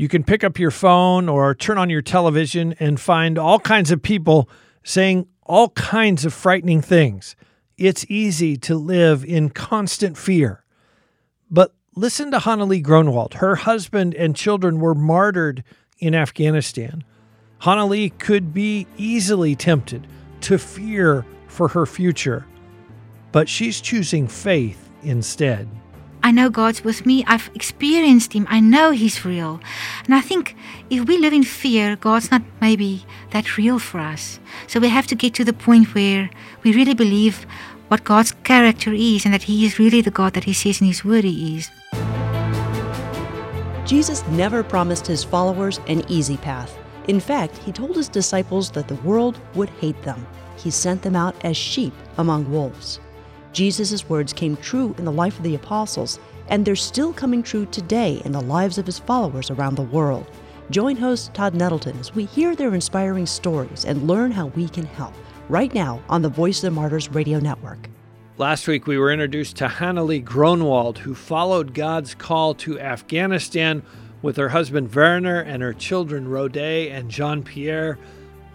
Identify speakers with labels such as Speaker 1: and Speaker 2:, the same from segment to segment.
Speaker 1: You can pick up your phone or turn on your television and find all kinds of people saying all kinds of frightening things. It's easy to live in constant fear. But listen to Hannelie Groenewald. Her husband and children were martyred in Afghanistan. Hannelie could be easily tempted to fear for her future, but she's choosing faith instead.
Speaker 2: I know God's with me. I've experienced Him. I know He's real. And I think if we live in fear, God's not maybe that real for us. So we have to get to the point where we really believe what God's character is and that He is really the God that He says in His Word He is.
Speaker 3: Jesus never promised His followers an easy path. In fact, He told His disciples that the world would hate them. He sent them out as sheep among wolves. Jesus' words came true in the life of the apostles, and they're still coming true today in the lives of his followers around the world. Join host Todd Nettleton as we hear their inspiring stories and learn how we can help right now on the Voice of the Martyrs radio network.
Speaker 1: Last week, we were introduced to Hannelie Groenewald, who followed God's call to Afghanistan with her husband Werner and her children Rode and Jean Pierre.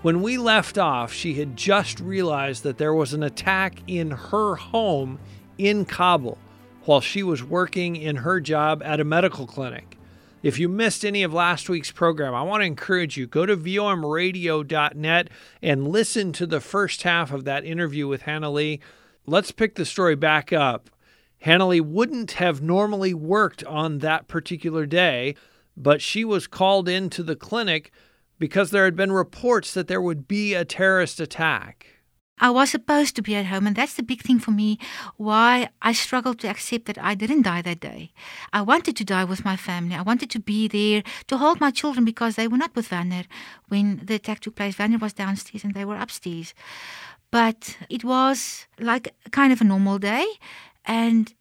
Speaker 1: When we left off, she had just realized that there was an attack in her home in Kabul while she was working in her job at a medical clinic. If you missed any of last week's program, I want to encourage you go to vomradio.net and listen to the first half of that interview with Hannelie. Let's pick the story back up. Hannelie wouldn't have normally worked on that particular day, but she was called into the clinic because there had been reports that there would be a terrorist attack.
Speaker 2: I was supposed to be at home, and that's the big thing for me why I struggled to accept that I didn't die that day. I wanted to die with my family. I wanted to be there to hold my children because they were not with Werner when the attack took place. Werner was downstairs and they were upstairs. But it was like kind of a normal day. And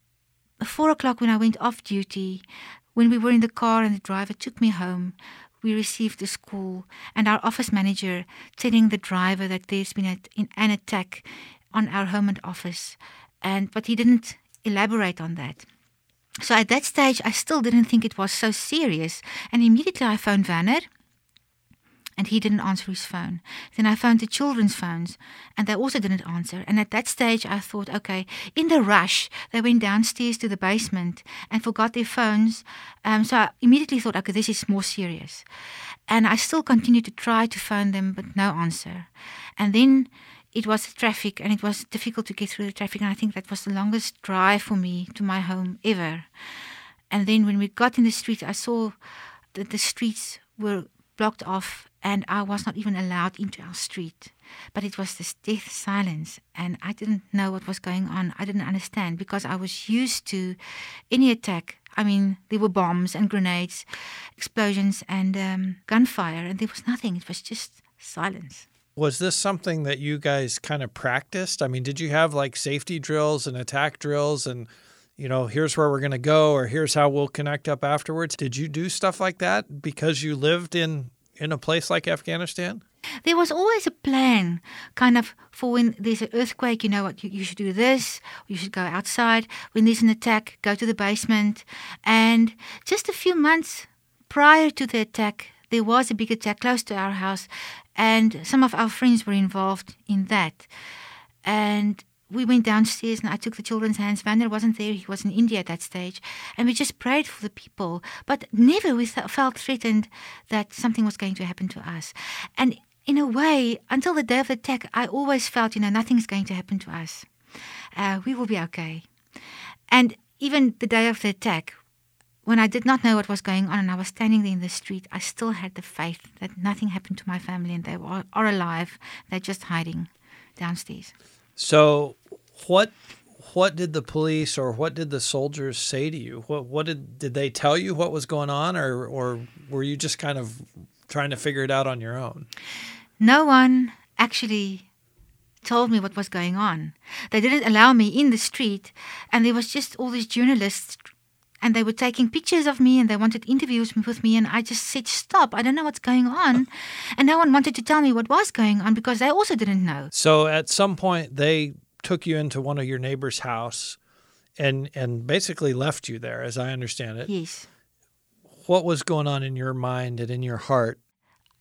Speaker 2: four o'clock when I went off duty, when we were in the car and the driver took me home, we received the call and our office manager telling the driver that there's been a, an attack on our home and office. And but he didn't elaborate on that. So at that stage, I still didn't think it was so serious. And immediately I phoned Werner and he didn't answer his phone. Then I phoned the children's phones, and they also didn't answer. And at that stage, I thought, okay, in the rush, they went downstairs to the basement and forgot their phones. Um, so I immediately thought, okay, this is more serious. And I still continued to try to phone them, but no answer. And then it was traffic, and it was difficult to get through the traffic. And I think that was the longest drive for me to my home ever. And then when we got in the street, I saw that the streets were blocked off and I was not even allowed into our street. But it was this death silence, and I didn't know what was going on. I didn't understand because I was used to any attack. I mean, there were bombs and grenades, explosions, and um, gunfire, and there was nothing. It was just silence.
Speaker 1: Was this something that you guys kind of practiced? I mean, did you have like safety drills and attack drills and you know, here's where we're going to go or here's how we'll connect up afterwards? Did you do stuff like that because you lived in in a place like Afghanistan?
Speaker 2: There was always a plan, kind of, for when there's an earthquake, you know what, you, you should do this, you should go outside. When there's an attack, go to the basement. And just a few months prior to the attack, there was a big attack close to our house, and some of our friends were involved in that. And we went downstairs and I took the children's hands. Werner wasn't there, he was in India at that stage. And we just prayed for the people, but never we felt threatened that something was going to happen to us. And in a way, until the day of the attack, I always felt, you know, nothing's going to happen to us. Uh, we will be okay. And even the day of the attack, when I did not know what was going on and I was standing there in the street, I still had the faith that nothing happened to my family and they are alive. They're just hiding downstairs.
Speaker 1: So, what what did the police or what did the soldiers say to you? What what did did they tell you what was going on, or or were you just kind of trying to figure it out on your own?
Speaker 2: No one actually told me what was going on. They didn't allow me in the street, and there was just all these journalists and they were taking pictures of me and they wanted interviews with me and I just said stop I don't know what's going on and no one wanted to tell me what was going on because they also didn't know
Speaker 1: so at some point they took you into one of your neighbor's house and and basically left you there as I understand it
Speaker 2: yes
Speaker 1: what was going on in your mind and in your heart?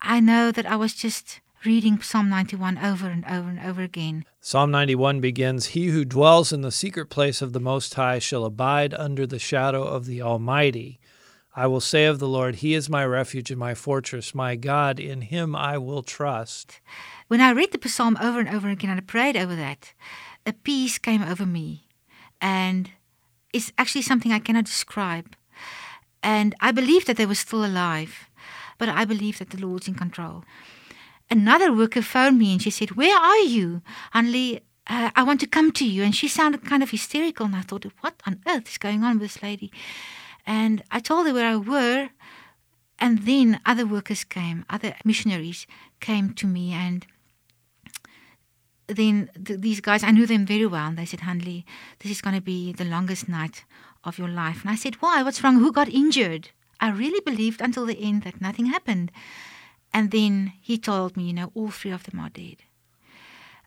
Speaker 2: I know that I was just reading Psalm 91 over and over and over again.
Speaker 1: Psalm 91 begins He who dwells in the secret place of the Most High shall abide under the shadow of the Almighty. I will say of the Lord, He is my refuge and my fortress, my God, in Him I will trust.
Speaker 2: When I read the psalm over and over again and I prayed over that, a peace came over me. And it's actually something I cannot describe. And I believe that they were still alive, but I believe that the Lord's in control. Another worker phoned me and she said, Where are you? Hanley, uh, I want to come to you. And she sounded kind of hysterical. And I thought, What on earth is going on with this lady? And I told her where I were. And then other workers came, other missionaries came to me. And then th- these guys, I knew them very well. And they said, Hanley, this is going to be the longest night of your life. And I said, Why? What's wrong? Who got injured? I really believed until the end that nothing happened. And then he told me, you know, all three of them are dead.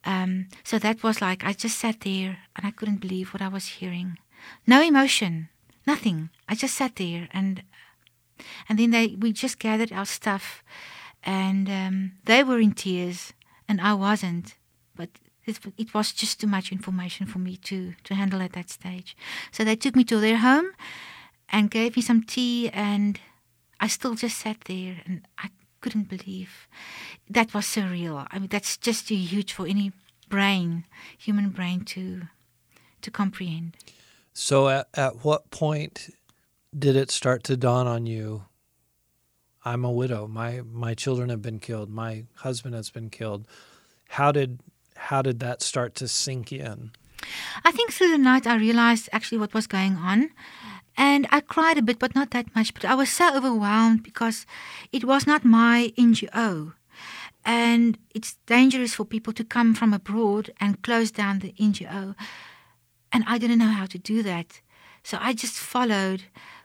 Speaker 2: Um, so that was like, I just sat there and I couldn't believe what I was hearing. No emotion, nothing. I just sat there and and then they we just gathered our stuff and um, they were in tears and I wasn't. But it, was just too much information for me to, to handle at that stage. So they took me to their home and gave me some tea and I still just sat there and I couldn't believe that was surreal. I mean, that's just too huge for any brain, human brain, to to comprehend.
Speaker 1: So, at, at what point did it start to dawn on you? I'm a widow. My my children have been killed. My husband has been killed. How did how did that start to sink in?
Speaker 2: I think through the night I realized actually what was going on. And I cried a bit, but not that much. But I was so overwhelmed because it was not my NGO. And it's dangerous for people to come from abroad and close down the NGO. And I didn't know how to do that. So I just followed.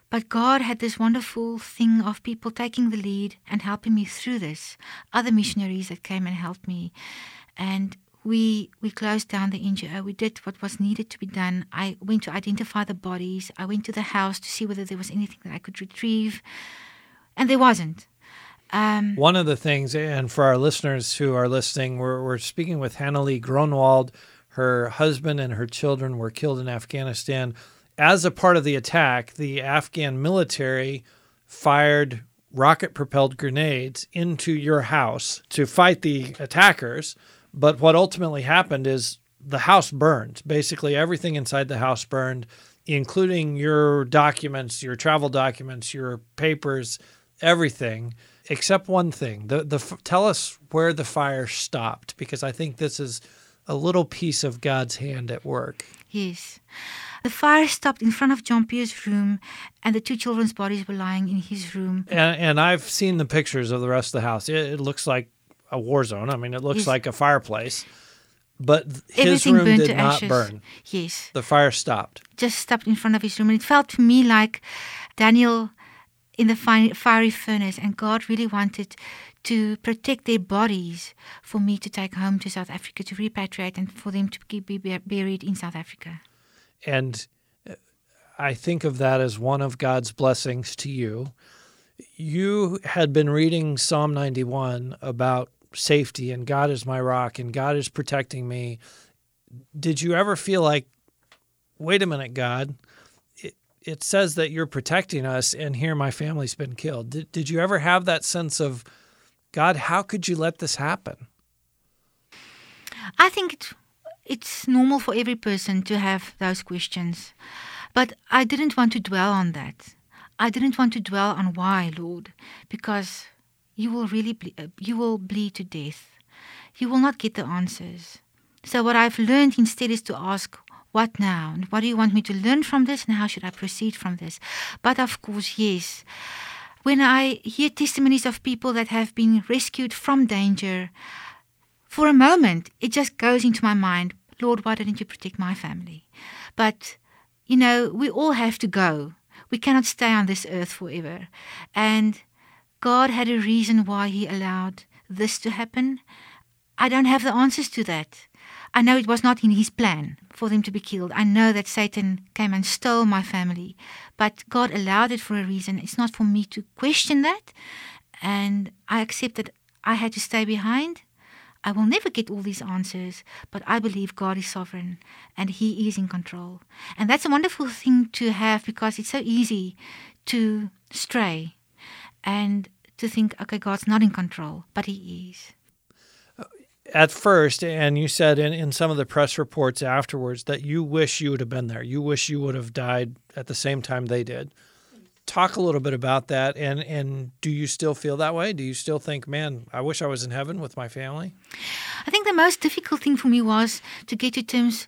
Speaker 2: But God had this wonderful thing of people taking the lead and helping me through this. Other missionaries that came and helped me. And we we closed down the NGO. We did what was needed to be done. I went to identify the bodies. I went to the house to see whether there was anything that I could retrieve, and there wasn't. Um,
Speaker 1: One of the things, and for our listeners who are listening, we're, we're speaking with Hannelie Groenewald. Her husband and her children were killed in Afghanistan. As a part of the attack, the Afghan military fired rocket propelled grenades into your house to fight the attackers. But what ultimately happened is the house burned. Basically, everything inside the house burned, including your documents, your travel documents, your papers, everything, except one thing. The the tell us where the fire stopped because I think this is a little piece of God's hand at work.
Speaker 2: Yes. The fire stopped in front of Jean Pierre's room, and the two children's bodies were lying in his room.
Speaker 1: And, and I've seen the pictures of the rest of the house. It, it looks like a war zone. I mean, it looks
Speaker 2: Yes.
Speaker 1: like a fireplace. But his
Speaker 2: Everything
Speaker 1: room did not
Speaker 2: ashes.
Speaker 1: burn.
Speaker 2: Yes.
Speaker 1: The fire stopped.
Speaker 2: just stopped in front of his room. And it felt to me like Daniel in the fi- fiery furnace, and God really wanted to protect their bodies for me to take home to South Africa to repatriate and for them to keep, be buried in South Africa.
Speaker 1: And uh, I think of that as one of God's blessings to you. You had been reading Psalm 91 about safety and God is my rock and God is protecting me. Did you ever feel like, wait a minute, God, it, it says that you're protecting us and here my family's been killed? Did, did you ever have that sense of, God, how could you let this happen?
Speaker 2: I think it, it's normal for every person to have those questions. But I didn't want to dwell on that. I didn't want to dwell on why, Lord, because you will really ble- uh, you will bleed to death. You will not get the answers. So what I've learned instead is to ask, what now? And what do you want me to learn from this and how should I proceed from this? But of course, yes. When I hear testimonies of people that have been rescued from danger, for a moment, it just goes into my mind, Lord, why didn't you protect my family? But, you know, we all have to go. We cannot stay on this earth forever. And God had a reason why He allowed this to happen. I don't have the answers to that. I know it was not in his plan for them to be killed. I know that Satan came and stole my family, but God allowed it for a reason. It's not for me to question that. And I accept that I had to stay behind. I will never get all these answers, but I believe God is sovereign and He is in control. And that's a wonderful thing to have because it's so easy to stray and to think, okay, God's not in control, but He is
Speaker 1: at first, and you said in, in some of the press reports afterwards that you wish you would have been there. You wish you would have died at the same time they did. Talk a little bit about that, and and do you still feel that way? Do you still think, man, I wish I was in heaven with my family?
Speaker 2: I think the most difficult thing for me was to get to terms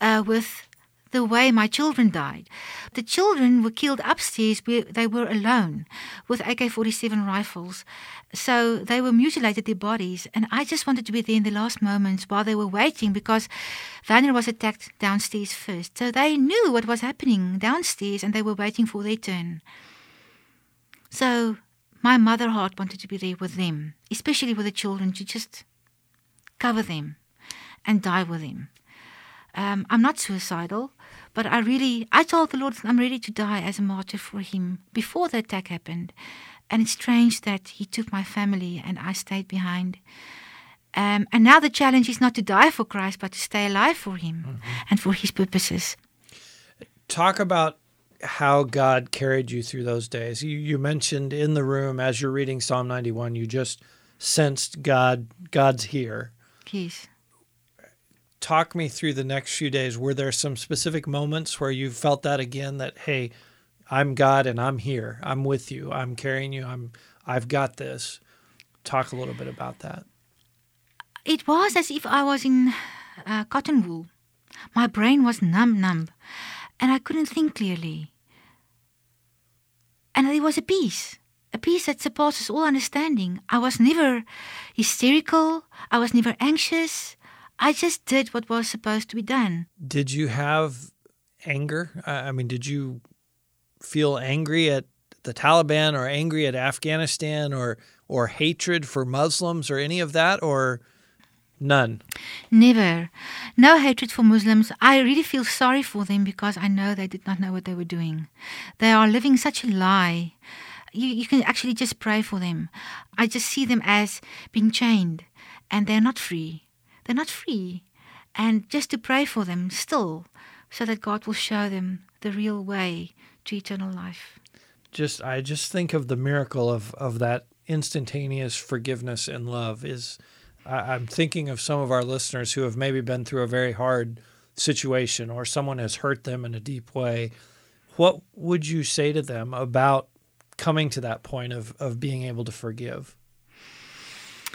Speaker 2: uh, with the way my children died. The children were killed upstairs where they were alone with AK 47 rifles. So they were mutilated their bodies. And I just wanted to be there in the last moments while they were waiting because Werner was attacked downstairs first. So they knew what was happening downstairs and they were waiting for their turn. So my mother heart wanted to be there with them, especially with the children, to just cover them and die with them. Um, I'm not suicidal. But I really, I told the Lord I'm ready to die as a martyr for Him before the attack happened. And it's strange that He took my family and I stayed behind. Um, and now the challenge is not to die for Christ, but to stay alive for Him mm-hmm. and for His purposes.
Speaker 1: Talk about how God carried you through those days. You, you mentioned in the room as you're reading Psalm 91, you just sensed God. God's here.
Speaker 2: Yes
Speaker 1: talk me through the next few days. Were there some specific moments where you felt that again that hey, I'm God and I'm here. I'm with you. I'm carrying you. I'm I've got this. Talk a little bit about that.
Speaker 2: It was as if I was in uh, cotton wool. My brain was numb, numb, and I couldn't think clearly. And there was a peace, a peace that surpasses all understanding. I was never hysterical. I was never anxious. I just did what was supposed to be done.
Speaker 1: Did you have anger? I mean, did you feel angry at the Taliban or angry at Afghanistan or or hatred for Muslims or any of that or none?
Speaker 2: Never. No hatred for Muslims. I really feel sorry for them because I know they did not know what they were doing. They are living such a lie. You, you can actually just pray for them. I just see them as being chained and they're not free they're not free. And just to pray for them still, so that God will show them the real way to eternal life.
Speaker 1: Just I just think of the miracle of, of that instantaneous forgiveness and love is I, I'm thinking of some of our listeners who have maybe been through a very hard situation or someone has hurt them in a deep way. What would you say to them about coming to that point of, of being able to forgive?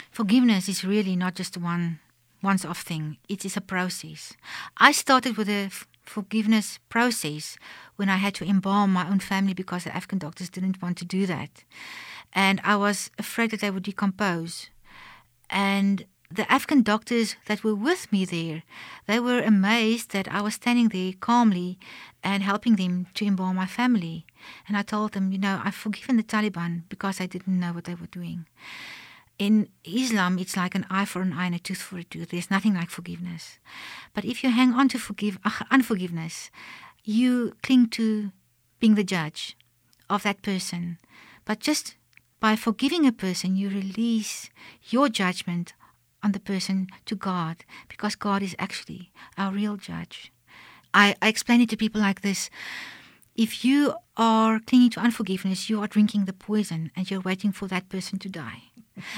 Speaker 2: Forgiveness is really not just one once off thing. It is a process. I started with a forgiveness process when I had to embalm my own family because the Afghan doctors didn't want to do that. And I was afraid that they would decompose. And the Afghan doctors that were with me there, they were amazed that I was standing there calmly and helping them to embalm my family. And I told them, you know, I've forgiven the Taliban because I didn't know what they were doing in Islam, it's like an eye for an eye and a tooth for a tooth. There's nothing like forgiveness. But if you hang on to forgive, uh, unforgiveness, you cling to being the judge of that person. But just by forgiving a person, you release your judgment on the person to God because God is actually our real judge. I, I explain it to people like this. If you are clinging to unforgiveness, you are drinking the poison and you're waiting for that person to die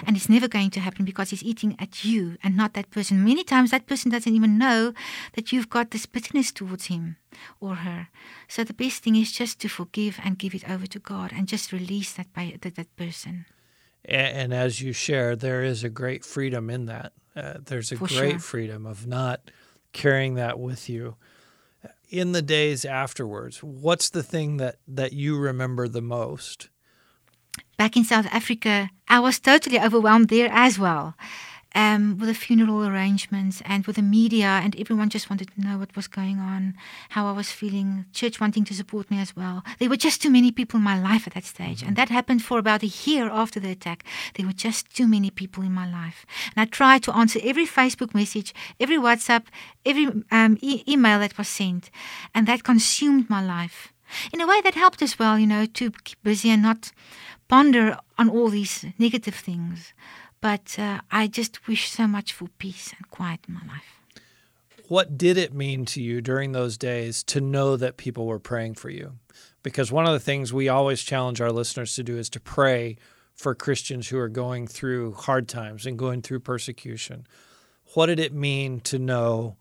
Speaker 2: and it's never going to happen because he's eating at you and not that person. Many times that person doesn't even know that you've got this bitterness towards him or her. So the best thing is just to forgive and give it over to God and just release that by that, that person.
Speaker 1: And, and, as you share, there is a great freedom in that. Uh, there's a For great sure. freedom of not carrying that with you. In the days afterwards, what's the thing that, that you remember the most?
Speaker 2: Back in South Africa, I was totally overwhelmed there as well. um, with the funeral arrangements and with the media, and everyone just wanted to know what was going on, how I was feeling, church wanting to support me as well. There were just too many people in my life at that stage, and that happened for about a year after the attack. There were just too many people in my life, and I tried to answer every Facebook message, every WhatsApp, every um, e- email that was sent, and that consumed my life. In a way, that helped as well, you know, to keep busy and not ponder on all these negative things. But uh, I just wish so much for peace and quiet in my life.
Speaker 1: What did it mean to you during those days to know that people were praying for you? Because one of the things we always challenge our listeners to do is to pray for Christians who are going through hard times and going through persecution. What did it mean to know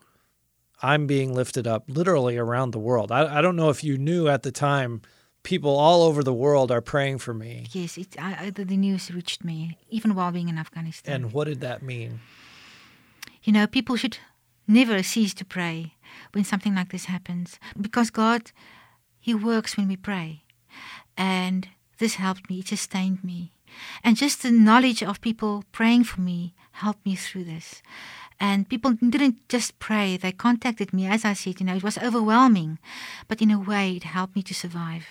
Speaker 1: I'm being lifted up literally around the world? I, I don't know if you knew at the time people all over the world are praying for me.
Speaker 2: Yes, it, I, the, the news reached me, even while being in Afghanistan.
Speaker 1: And what did that mean?
Speaker 2: You know, people should never cease to pray when something like this happens because God, He works when we pray. And this helped me, it sustained me. And just the knowledge of people praying for me helped me through this. And people didn't just pray, they contacted me. As I said, you know, it was overwhelming, but in a way, it helped me to survive.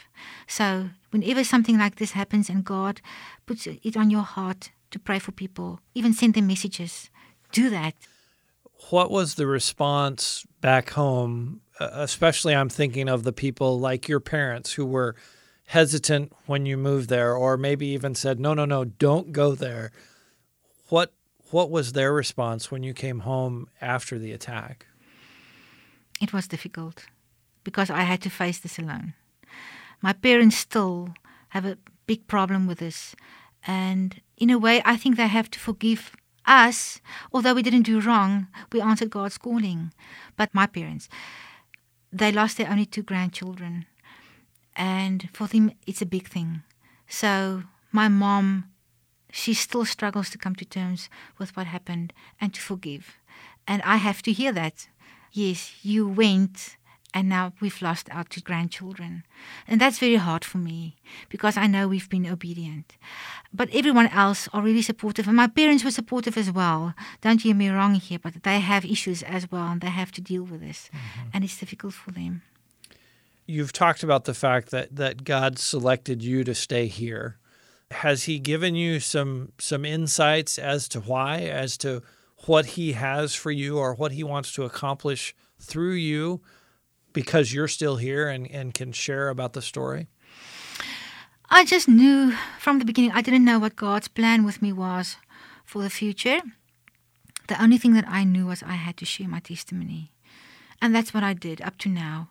Speaker 2: So, whenever something like this happens and God puts it on your heart to pray for people, even send them messages, do that.
Speaker 1: What was the response back home? Uh, especially, I'm thinking of the people like your parents who were hesitant when you moved there, or maybe even said, no, no, no, don't go there. What what was their response when you came home after the attack?
Speaker 2: It was difficult because I had to face this alone. My parents still have a big problem with this. And in a way, I think they have to forgive us. Although we didn't do wrong, we answered God's calling. But my parents, they lost their only two grandchildren. And for them, it's a big thing. So my mom she still struggles to come to terms with what happened and to forgive. And I have to hear that. Yes, you went and now we've lost our two grandchildren. And that's very hard for me because I know we've been obedient. But everyone else are really supportive. And my parents were supportive as well. Don't hear me wrong here, but they have issues as well and they have to deal with this. Mm-hmm. And it's difficult for them.
Speaker 1: You've talked about the fact that, that God selected you to stay here has he given you some some insights as to why as to what he has for you or what he wants to accomplish through you because you're still here and, and can share about the story?
Speaker 2: I just knew from the beginning i didn't know what god's plan with me was for the future. The only thing that i knew was i had to share my testimony. And that's what i did up to now.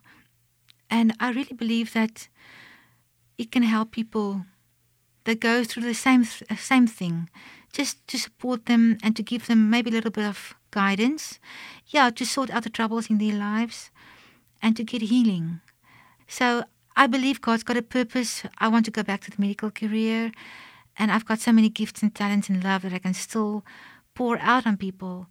Speaker 2: And i really believe that it can help people that go through the same uh, same thing, just to support them and to give them maybe a little bit of guidance, yeah, to sort out the troubles in their lives, and to get healing. So I believe God's got a purpose. I want to go back to the medical career, and I've got so many gifts and talents and love that I can still pour out on people.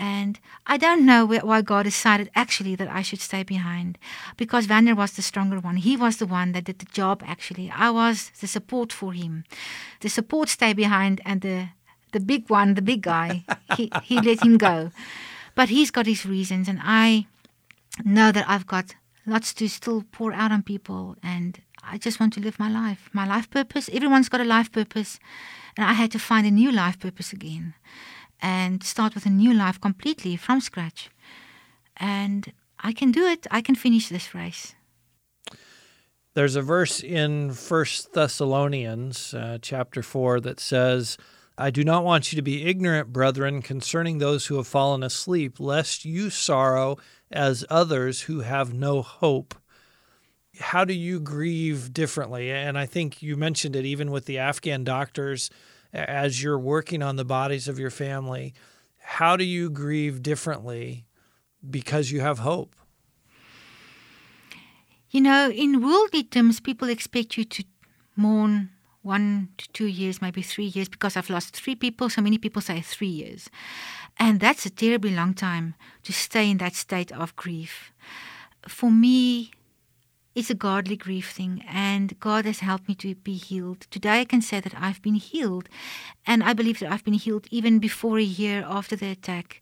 Speaker 2: And I don't know why God decided actually that I should stay behind because Werner was the stronger one. He was the one that did the job actually. I was the support for him. The support stay behind and the the big one, the big guy, he, he let him go. But he's got his reasons and I know that I've got lots to still pour out on people and I just want to live my life. My life purpose. Everyone's got a life purpose. And I had to find a new life purpose again and start with a new life completely from scratch. And I can do it. I can finish this race.
Speaker 1: There's a verse in First Thessalonians uh, chapter 4 that says, I do not want you to be ignorant, brethren, concerning those who have fallen asleep, lest you sorrow as others who have no hope. How do you grieve differently? And I think you mentioned it even with the Afghan doctors as you're working on the bodies of your family, how do you grieve differently because you have hope?
Speaker 2: You know, in worldly terms, people expect you to mourn one to two years, maybe three years, because I've lost three people. So many people say three years. And that's a terribly long time to stay in that state of grief. For me, it's a godly grief thing, and God has helped me to be healed. Today, I can say that I've been healed, and I believe that I've been healed even before a year after the attack.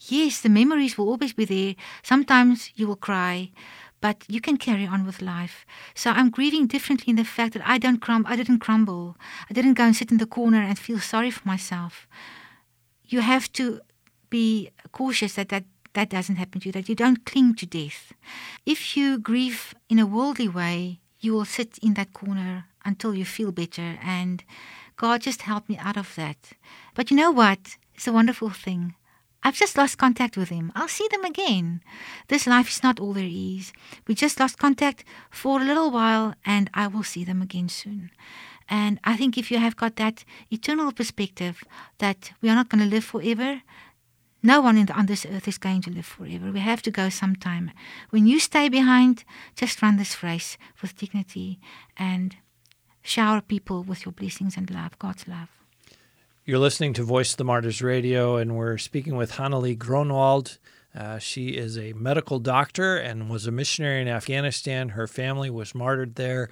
Speaker 2: Yes, the memories will always be there. Sometimes you will cry, but you can carry on with life. So I'm grieving differently in the fact that I don't crum- I didn't crumble. I didn't go and sit in the corner and feel sorry for myself. You have to be cautious that that that doesn't happen to you, that you don't cling to death. If you grieve in a worldly way, you will sit in that corner until you feel better. And God just helped me out of that. But you know what? It's a wonderful thing. I've just lost contact with him. I'll see them again. This life is not all there is. We just lost contact for a little while, and I will see them again soon. And I think if you have got that eternal perspective that we are not going to live forever, no one the, on this earth is going to live forever. We have to go sometime. When you stay behind, just run this race with dignity and shower people with your blessings and love, God's love.
Speaker 1: You're listening to Voice of the Martyrs Radio, and we're speaking with Hannelie Groenewald. Uh, she is a medical doctor and was a missionary in Afghanistan. Her family was martyred there.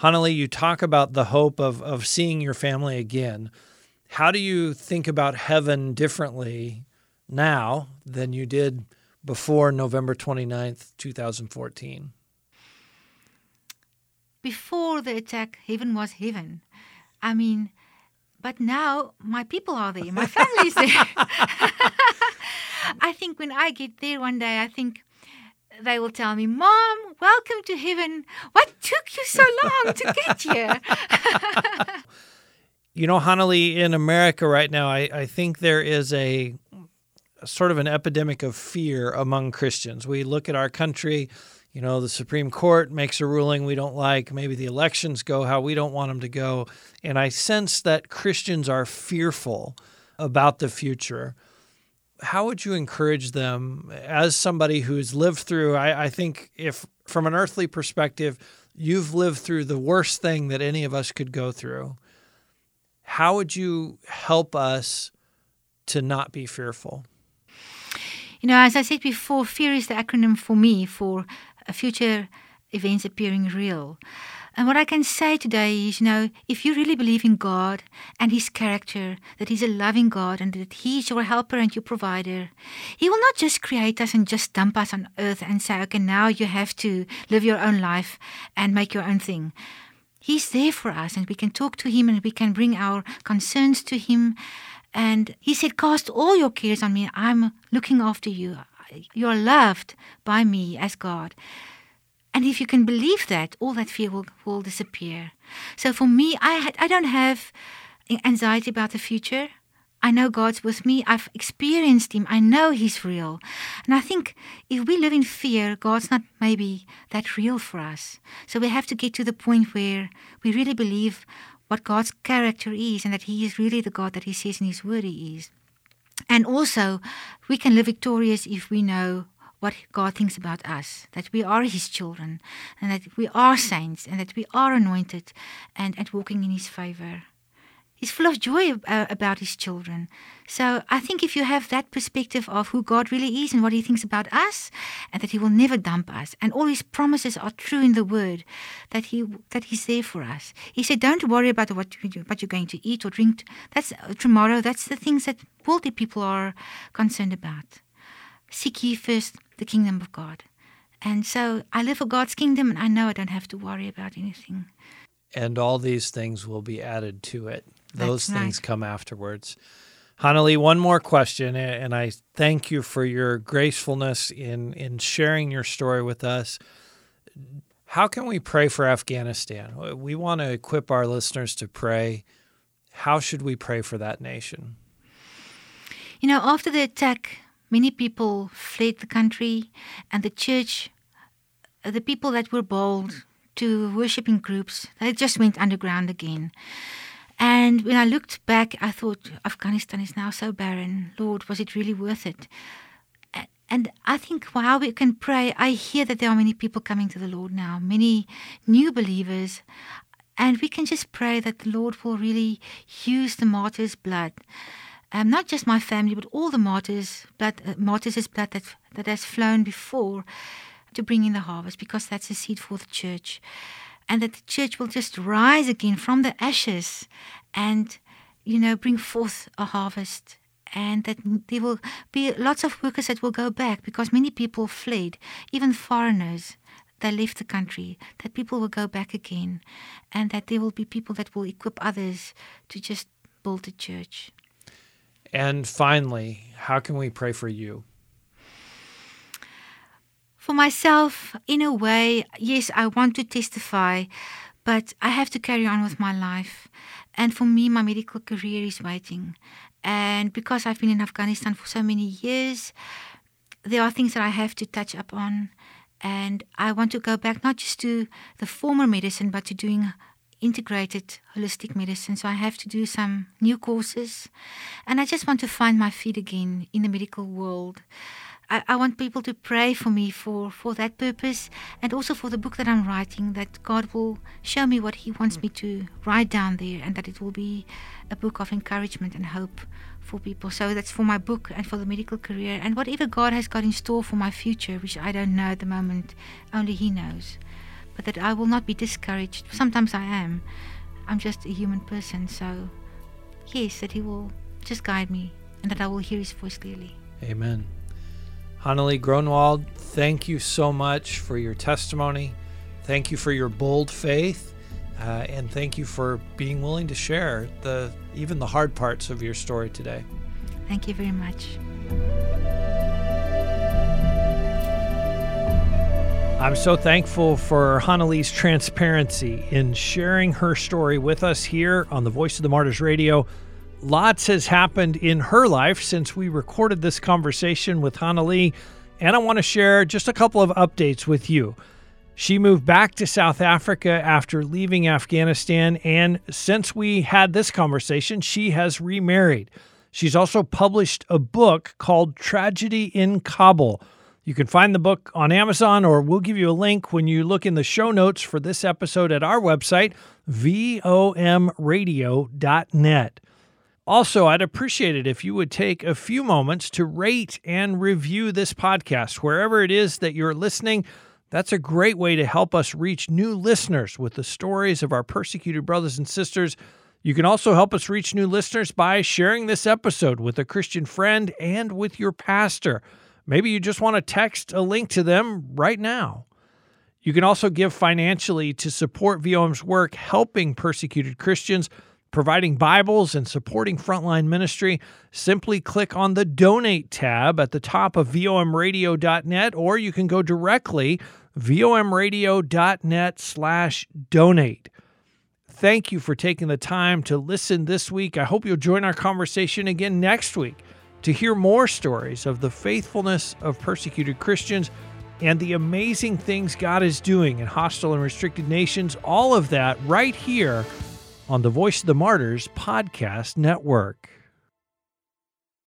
Speaker 1: Hannelie, you talk about the hope of, of seeing your family again. How do you think about heaven differently now than you did before November 29th, 2014?
Speaker 2: Before the attack, heaven was heaven. I mean, but now my people are there, my family's there. I think when I get there one day, I think they will tell me, Mom, welcome to heaven. What took you so long to get here?
Speaker 1: you know, Hannelie, in America right now, I, I think there is a sort of an epidemic of fear among Christians. We look at our country, you know, the Supreme Court makes a ruling we don't like, maybe the elections go how we don't want them to go. And I sense that Christians are fearful about the future. How would you encourage them as somebody who's lived through? I, I think, if from an earthly perspective, you've lived through the worst thing that any of us could go through. How would you help us to not be fearful?
Speaker 2: You know, as I said before, fear is the acronym for me for future events appearing real. And what I can say today is, you know, if you really believe in God and His character, that He's a loving God and that He's your helper and your provider, He will not just create us and just dump us on earth and say, okay, now you have to live your own life and make your own thing. He's there for us and we can talk to Him and we can bring our concerns to Him and he said, Cast all your cares on me. I'm looking after you. You're loved by me as God. And if you can believe that, all that fear will, will disappear. So for me, I, I don't have anxiety about the future. I know God's with me. I've experienced Him. I know He's real. And I think if we live in fear, God's not maybe that real for us. So we have to get to the point where we really believe what God's character is and that He is really the God that He says in His Word He is. And also, we can live victorious if we know what God thinks about us, that we are His children, and that we are saints, and that we are anointed and, and walking in His favor. He's full of joy uh, about his children. So I think if you have that perspective of who God really is and what he thinks about us, and that he will never dump us, and all his promises are true in the word, that he that he's there for us. He said, "Don't worry about what you, what you're going to eat or drink. That's uh, tomorrow. That's the things that worldly people are concerned about. Seek ye first the kingdom of God." And so I live for God's kingdom, and I know I don't have to worry about anything.
Speaker 1: And all these things will be added to it. Those
Speaker 2: That's
Speaker 1: things come afterwards. Hannelie, one more question, and I thank you for your gracefulness in, in sharing your story with us. How can we pray for Afghanistan? We want to equip our listeners to pray. How should we pray for that nation?
Speaker 2: You know, after the attack, many people fled the country, and the church, the people that were bold to worshiping groups, they just went underground again. And when I looked back, I thought, Afghanistan is now so barren. Lord, was it really worth it? And I think while we can pray, I hear that there are many people coming to the Lord now, many new believers. And we can just pray that the Lord will really use the martyrs' blood. Um, not just my family, but all the martyrs' blood, uh, martyrs' blood that, that has flown before. to bring in the harvest because that's a seed for the church. And that the church will just rise again from the ashes and, you know, bring forth a harvest. And that there will be lots of workers that will go back because many people fled, even foreigners they left the country, that people will go back again, and that there will be people that will equip others to just build the church.
Speaker 1: And finally, how can we pray for you?
Speaker 2: For myself, in a way, yes, I want to testify, but I have to carry on with my life. And for me, my medical career is waiting. And because I've been in Afghanistan for so many years, there are things that I have to touch up on. And I want to go back not just to the former medicine, but to doing integrated holistic medicine. So I have to do some new courses. And I just want to find my feet again in the medical world. I, I, want people to pray for me for, for that purpose and also for the book that I'm writing, that God will show me what He wants me to write down there and that it will be a book of encouragement and hope for people. So that's for my book and for the medical career and whatever God has got in store for my future, which I don't know at the moment, only He knows. But that I will not be discouraged. Sometimes I am. I'm just a human person. So, yes, that He will just guide me and that I will hear His voice clearly.
Speaker 1: Amen. Hannelie Groenewald, thank you so much for your testimony. Thank you for your bold faith. Uh, and thank you for being willing to share the even the hard parts of your story today.
Speaker 2: Thank you very much.
Speaker 1: I'm so thankful for Hannelie's transparency in sharing her story with us here on the Voice of the Martyrs Radio. Lots has happened in her life since we recorded this conversation with Hannelie, and I want to share just a couple of updates with you. She moved back to South Africa after leaving Afghanistan, and since we had this conversation, she has remarried. She's also published a book called Tragedy in Kabul. You can find the book on Amazon, or we'll give you a link when you look in the show notes for this episode at our website, vomradio.net. Also, I'd appreciate it if you would take a few moments to rate and review this podcast wherever it is that you're listening. That's a great way to help us reach new listeners with the stories of our persecuted brothers and sisters. You can also help us reach new listeners by sharing this episode with a Christian friend and with your pastor. Maybe you just want to text a link to them right now. You can also give financially to support VOM's work helping persecuted Christians providing Bibles and supporting frontline ministry, simply click on the donate tab at the top of vomradio.net or you can go directly vomradio.net slash donate. Thank you for taking the time to listen this week. I hope you'll join our conversation again next week to hear more stories of the faithfulness of persecuted Christians and the amazing things God is doing in hostile and restricted nations. All of that right here on the Voice of the Martyrs podcast network.